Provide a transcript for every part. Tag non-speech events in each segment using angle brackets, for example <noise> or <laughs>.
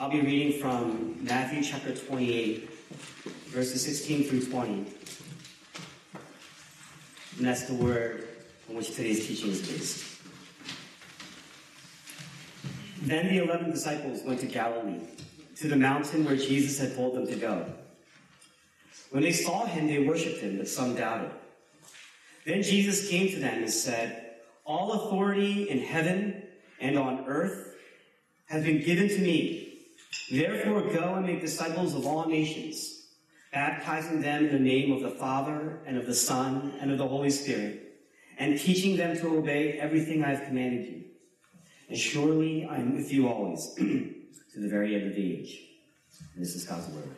I'll be reading from Matthew chapter 28, verses 16 through 20. And that's the word on which today's teaching is based. Then the eleven disciples went to Galilee, to the mountain where Jesus had told them to go. When they saw him, they worshipped him, but some doubted. Then Jesus came to them and said, All authority in heaven and on earth has been given to me. Therefore, go and make disciples of all nations, baptizing them in the name of the Father and of the Son and of the Holy Spirit, and teaching them to obey everything I have commanded you. And surely I am with you always <clears throat> to the very end of the age. And this is God's word.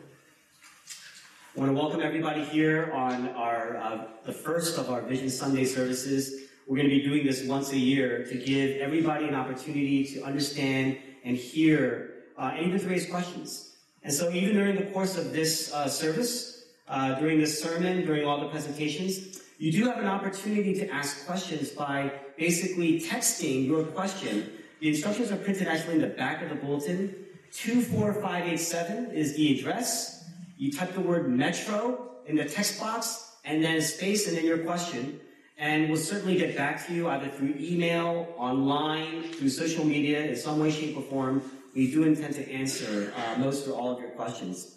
I want to welcome everybody here on our uh, the first of our Vision Sunday services. We're going to be doing this once a year to give everybody an opportunity to understand and hear uh, and to raise questions. And so, even during the course of this uh, service, uh, during this sermon, during all the presentations, you do have an opportunity to ask questions by basically texting your question. The instructions are printed actually in the back of the bulletin. 24587 is the address. You type the word metro in the text box and then space and then your question. And we'll certainly get back to you either through email, online, through social media, in some way, shape, or form. We do intend to answer uh, most or all of your questions.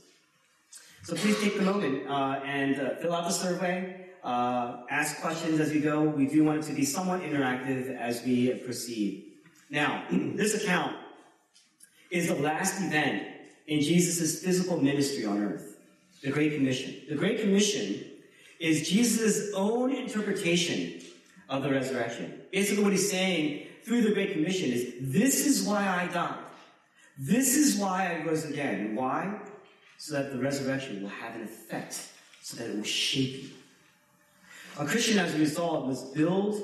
So please take the moment uh, and uh, fill out the survey. Uh, ask questions as you go. We do want it to be somewhat interactive as we proceed. Now, <clears throat> this account is the last event in Jesus' physical ministry on earth the Great Commission. The Great Commission is Jesus' own interpretation of the resurrection. Basically, what he's saying through the Great Commission is this is why I died. This is why I rose again. Why? So that the resurrection will have an effect, so that it will shape you. A Christian, as a result, must build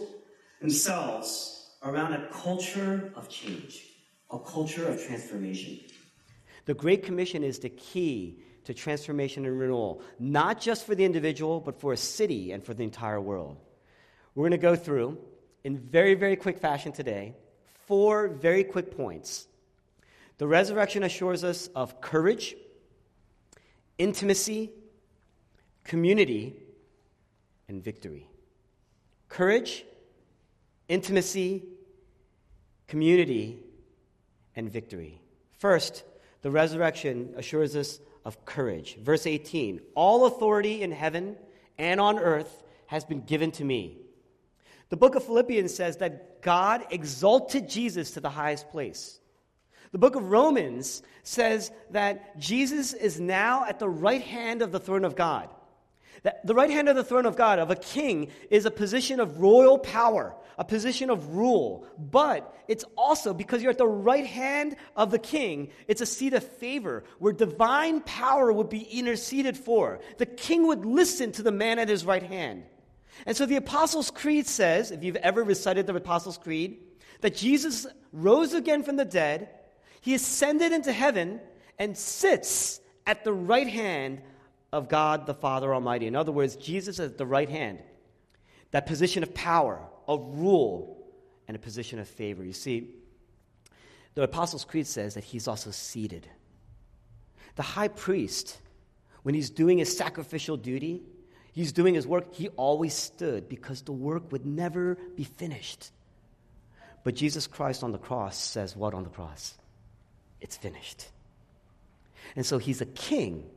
themselves around a culture of change, a culture of transformation. The Great Commission is the key to transformation and renewal, not just for the individual, but for a city and for the entire world. We're going to go through, in very, very quick fashion today, four very quick points. The resurrection assures us of courage, intimacy, community, and victory. Courage, intimacy, community, and victory. First, the resurrection assures us of courage. Verse 18 All authority in heaven and on earth has been given to me. The book of Philippians says that God exalted Jesus to the highest place. The book of Romans says that Jesus is now at the right hand of the throne of God. That the right hand of the throne of God, of a king, is a position of royal power, a position of rule. But it's also, because you're at the right hand of the king, it's a seat of favor where divine power would be interceded for. The king would listen to the man at his right hand. And so the Apostles' Creed says, if you've ever recited the Apostles' Creed, that Jesus rose again from the dead, he ascended into heaven, and sits at the right hand of God the Father Almighty. In other words, Jesus is at the right hand, that position of power, of rule, and a position of favor. You see, the Apostles' Creed says that he's also seated. The high priest, when he's doing his sacrificial duty, he's doing his work, he always stood because the work would never be finished. But Jesus Christ on the cross says, What on the cross? It's finished. And so he's a king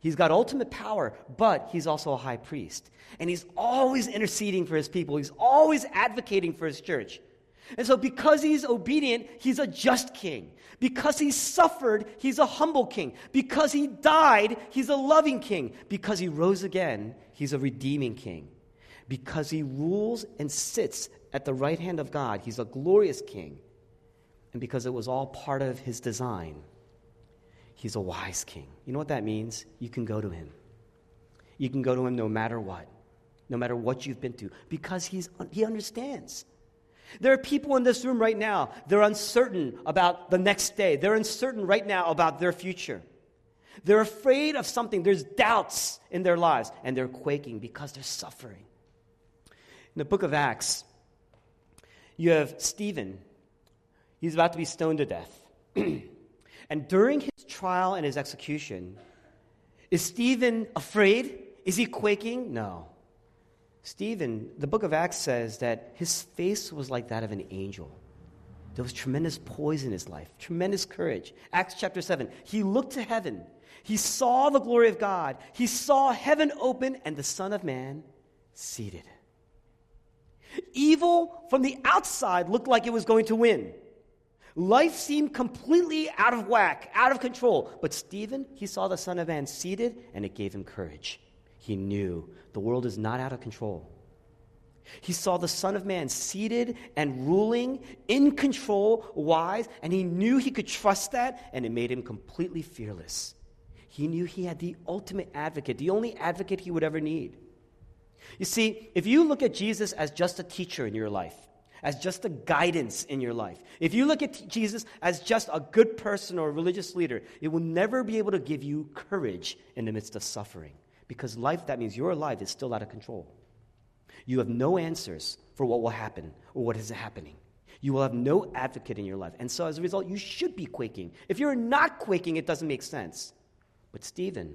He's got ultimate power, but he's also a high priest. And he's always interceding for his people, he's always advocating for his church. And so, because he's obedient, he's a just king. Because he suffered, he's a humble king. Because he died, he's a loving king. Because he rose again, he's a redeeming king. Because he rules and sits at the right hand of God, he's a glorious king. And because it was all part of his design, He's a wise king. You know what that means? You can go to him. You can go to him no matter what, no matter what you've been to, because he's, he understands. There are people in this room right now, they're uncertain about the next day. They're uncertain right now about their future. They're afraid of something. There's doubts in their lives, and they're quaking because they're suffering. In the book of Acts, you have Stephen. He's about to be stoned to death. <clears throat> And during his trial and his execution, is Stephen afraid? Is he quaking? No. Stephen, the book of Acts says that his face was like that of an angel. There was tremendous poise in his life, tremendous courage. Acts chapter 7. He looked to heaven. He saw the glory of God. He saw heaven open and the Son of Man seated. Evil from the outside looked like it was going to win. Life seemed completely out of whack, out of control. But Stephen, he saw the Son of Man seated, and it gave him courage. He knew the world is not out of control. He saw the Son of Man seated and ruling, in control, wise, and he knew he could trust that, and it made him completely fearless. He knew he had the ultimate advocate, the only advocate he would ever need. You see, if you look at Jesus as just a teacher in your life, as just a guidance in your life, if you look at Jesus as just a good person or a religious leader, it will never be able to give you courage in the midst of suffering. Because life, that means your life is still out of control. You have no answers for what will happen or what is happening. You will have no advocate in your life. And so as a result, you should be quaking. If you're not quaking, it doesn't make sense. But Stephen,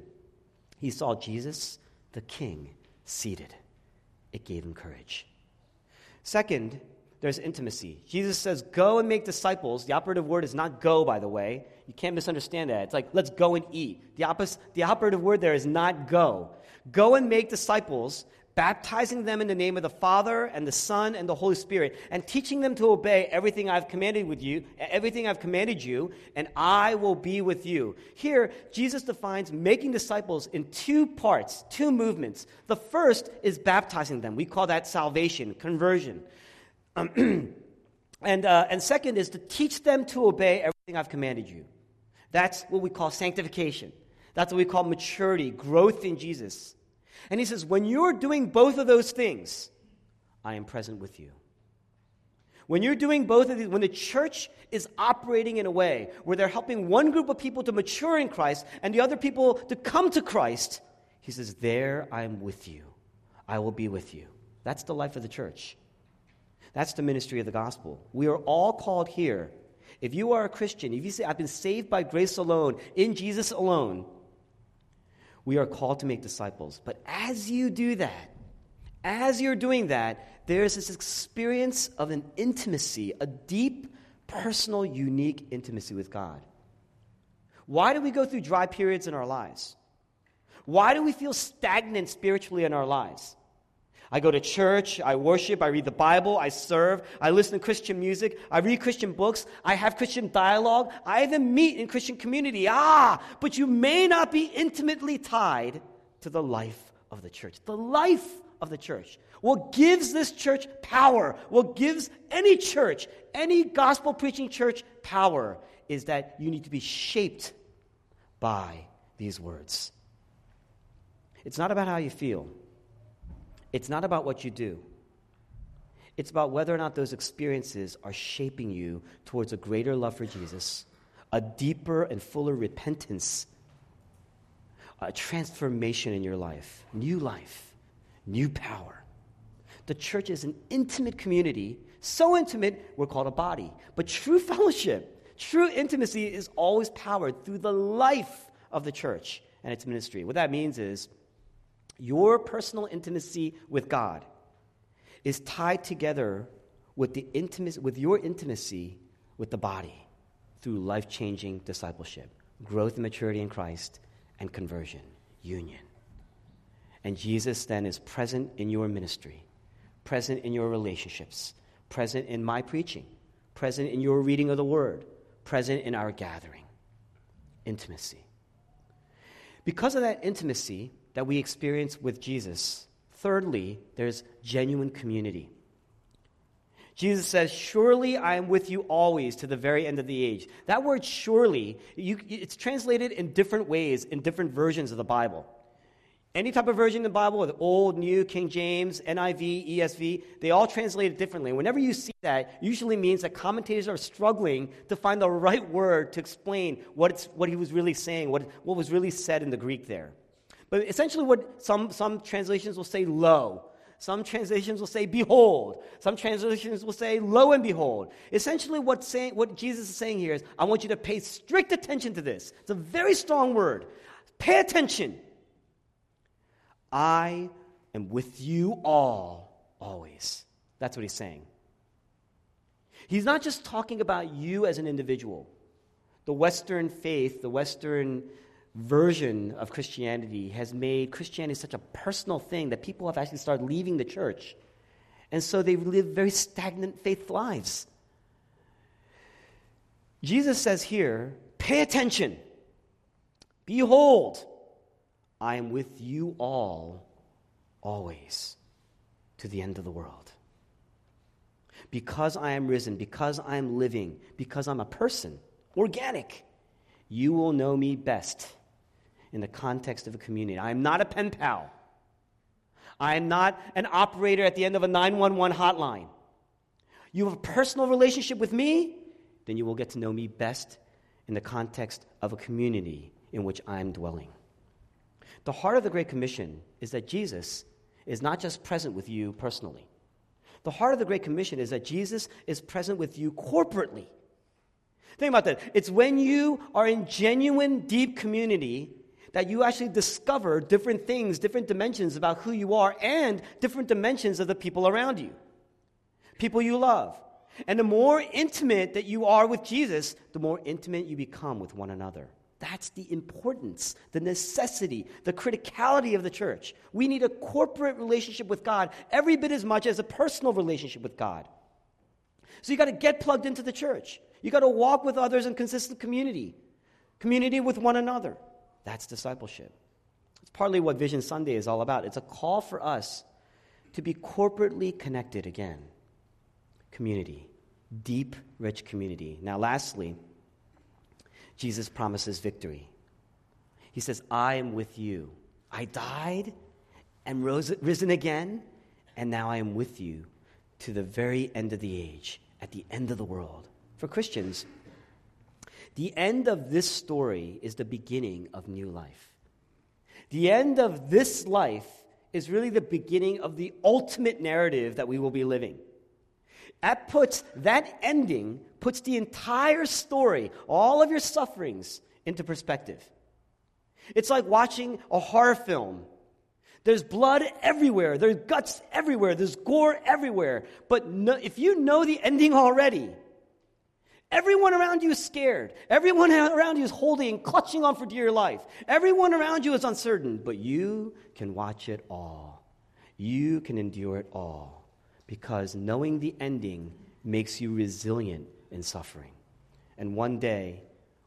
he saw Jesus, the king, seated. It gave him courage. Second, there's intimacy. Jesus says, Go and make disciples. The operative word is not go, by the way. You can't misunderstand that. It's like, let's go and eat. The, opposite, the operative word there is not go. Go and make disciples, baptizing them in the name of the Father and the Son and the Holy Spirit, and teaching them to obey everything I've commanded with you, everything I've commanded you, and I will be with you. Here, Jesus defines making disciples in two parts, two movements. The first is baptizing them. We call that salvation, conversion. Um, <clears throat> and, uh, and second is to teach them to obey everything I've commanded you. That's what we call sanctification. That's what we call maturity, growth in Jesus. And he says, when you're doing both of those things, I am present with you. When you're doing both of these, when the church is operating in a way where they're helping one group of people to mature in Christ and the other people to come to Christ, he says, There I am with you. I will be with you. That's the life of the church. That's the ministry of the gospel. We are all called here. If you are a Christian, if you say, I've been saved by grace alone, in Jesus alone, we are called to make disciples. But as you do that, as you're doing that, there's this experience of an intimacy, a deep, personal, unique intimacy with God. Why do we go through dry periods in our lives? Why do we feel stagnant spiritually in our lives? I go to church, I worship, I read the Bible, I serve, I listen to Christian music, I read Christian books, I have Christian dialogue, I even meet in Christian community. Ah, but you may not be intimately tied to the life of the church. The life of the church. What gives this church power, what gives any church, any gospel preaching church power, is that you need to be shaped by these words. It's not about how you feel. It's not about what you do. It's about whether or not those experiences are shaping you towards a greater love for Jesus, a deeper and fuller repentance, a transformation in your life, new life, new power. The church is an intimate community, so intimate we're called a body. But true <laughs> fellowship, true intimacy is always powered through the life of the church and its ministry. What that means is your personal intimacy with God is tied together with, the intimacy, with your intimacy with the body through life changing discipleship, growth and maturity in Christ, and conversion, union. And Jesus then is present in your ministry, present in your relationships, present in my preaching, present in your reading of the word, present in our gathering. Intimacy. Because of that intimacy, that we experience with Jesus. Thirdly, there's genuine community. Jesus says, Surely I am with you always to the very end of the age. That word surely, you, it's translated in different ways in different versions of the Bible. Any type of version of the Bible, the Old, New, King James, NIV, ESV, they all translate it differently. Whenever you see that, usually means that commentators are struggling to find the right word to explain what, what he was really saying, what, what was really said in the Greek there. But essentially, what some, some translations will say lo, Some translations will say, Behold. Some translations will say, Lo and behold. Essentially, what, saying, what Jesus is saying here is, I want you to pay strict attention to this. It's a very strong word. Pay attention. I am with you all, always. That's what he's saying. He's not just talking about you as an individual. The Western faith, the Western version of Christianity has made Christianity such a personal thing that people have actually started leaving the church. And so they live very stagnant faith lives. Jesus says here, pay attention. Behold, I am with you all always to the end of the world. Because I am risen, because I am living, because I'm a person, organic, you will know me best in the context of a community. I am not a pen pal. I am not an operator at the end of a 911 hotline. You have a personal relationship with me, then you will get to know me best in the context of a community in which I'm dwelling. The heart of the Great Commission is that Jesus is not just present with you personally. The heart of the Great Commission is that Jesus is present with you corporately. Think about that. It's when you are in genuine, deep community that you actually discover different things, different dimensions about who you are, and different dimensions of the people around you, people you love. And the more intimate that you are with Jesus, the more intimate you become with one another. That's the importance, the necessity, the criticality of the church. We need a corporate relationship with God every bit as much as a personal relationship with God. So you got to get plugged into the church. You got to walk with others in consistent community, community with one another. That's discipleship. It's partly what Vision Sunday is all about. It's a call for us to be corporately connected again. Community, deep, rich community. Now, lastly, Jesus promises victory. He says, I am with you. I died and rose, risen again, and now I am with you to the very end of the age, at the end of the world. For Christians, the end of this story is the beginning of new life. The end of this life is really the beginning of the ultimate narrative that we will be living. That puts that ending puts the entire story, all of your sufferings, into perspective. It's like watching a horror film. There's blood everywhere, there's guts everywhere, there's gore everywhere. But no, if you know the ending already, Everyone around you is scared. Everyone around you is holding clutching on for dear life. Everyone around you is uncertain, but you can watch it all. You can endure it all because knowing the ending makes you resilient in suffering. And one day,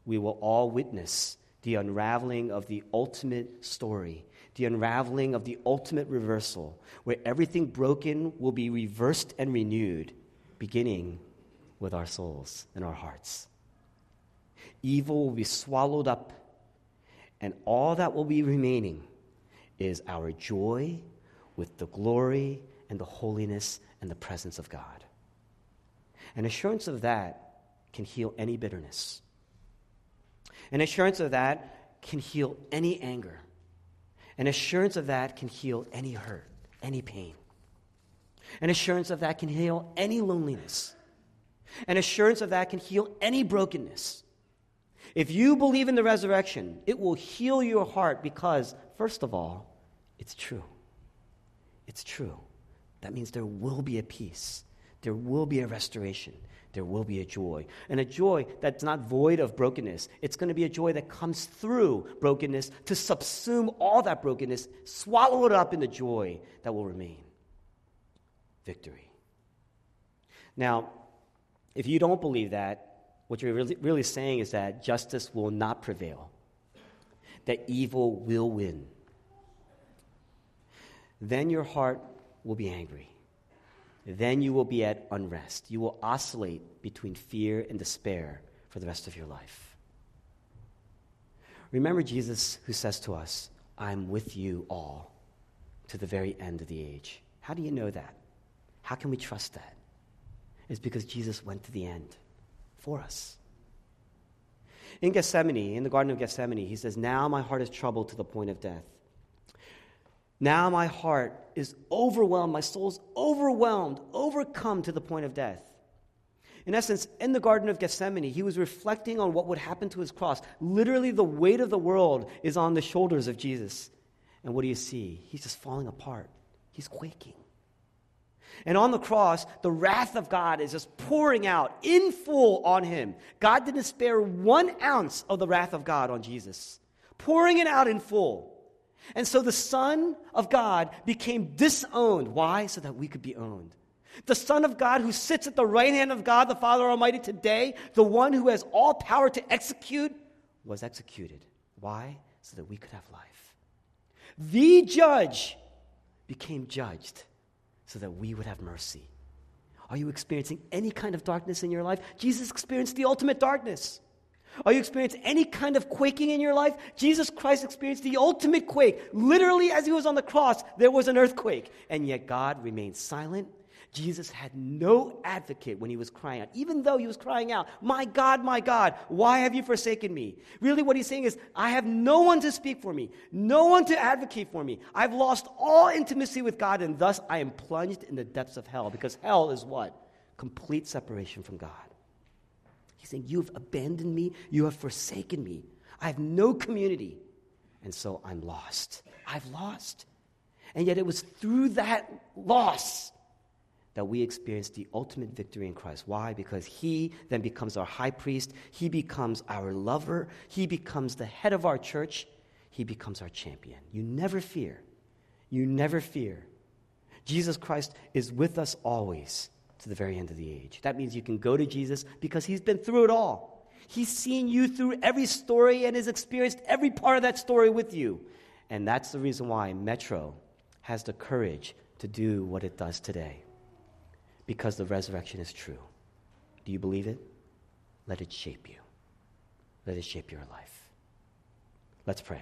we will all witness the unraveling of the ultimate story, the unraveling of the ultimate reversal, where everything broken will be reversed and renewed, beginning with our souls and our hearts. Evil will be swallowed up, and all that will be remaining is our joy with the glory and the holiness and the presence of God. An assurance of that can heal any bitterness. An assurance of that can heal any anger. An assurance of that can heal any hurt, any pain. An assurance of that can heal any loneliness. An assurance of that can heal any brokenness. If you believe in the resurrection, it will heal your heart because, first of all, it's true. It's true. That means there will be a peace, there will be a restoration, there will be a joy. And a joy that's not void of brokenness. It's going to be a joy that comes through brokenness to subsume all that brokenness, swallow it up in the joy that will remain. Victory. Now, if you don't believe that, what you're really, really saying is that justice will not prevail, that evil will win. Then your heart will be angry. Then you will be at unrest. You will oscillate between fear and despair for the rest of your life. Remember Jesus who says to us, I'm with you all to the very end of the age. How do you know that? How can we trust that? Is because Jesus went to the end for us. In Gethsemane, in the Garden of Gethsemane, he says, Now my heart is troubled to the point of death. Now my heart is overwhelmed, my soul's overwhelmed, overcome to the point of death. In essence, in the Garden of Gethsemane, he was reflecting on what would happen to his cross. Literally, the weight of the world is on the shoulders of Jesus. And what do you see? He's just falling apart, he's quaking. And on the cross, the wrath of God is just pouring out in full on him. God didn't spare one ounce of the wrath of God on Jesus, pouring it out in full. And so the Son of God became disowned. Why? So that we could be owned. The Son of God who sits at the right hand of God the Father Almighty today, the one who has all power to execute, was executed. Why? So that we could have life. The judge became judged so that we would have mercy. Are you experiencing any kind of darkness in your life? Jesus experienced the ultimate darkness. Are you experiencing any kind of quaking in your life? Jesus Christ experienced the ultimate quake. Literally, as he was on the cross, there was an earthquake. And yet God remained silent Jesus had no advocate when he was crying out, even though he was crying out, My God, my God, why have you forsaken me? Really, what he's saying is, I have no one to speak for me, no one to advocate for me. I've lost all intimacy with God, and thus I am plunged in the depths of hell, because hell is what? Complete separation from God. He's saying, You have abandoned me, you have forsaken me. I have no community, and so I'm lost. I've lost. And yet it was through that loss that we experience the ultimate victory in Christ. Why? Because He then becomes our high priest, He becomes our lover, He becomes the head of our church, He becomes our champion. You never fear. You never fear. Jesus Christ is with us always to the very end of the age. That means you can go to Jesus because He's been through it all. He's seen you through every story and has experienced every part of that story with you. And that's the reason why Metro has the courage to do what it does today because the resurrection is true. Do you believe it? Let it shape you. Let it shape your life. Let's pray.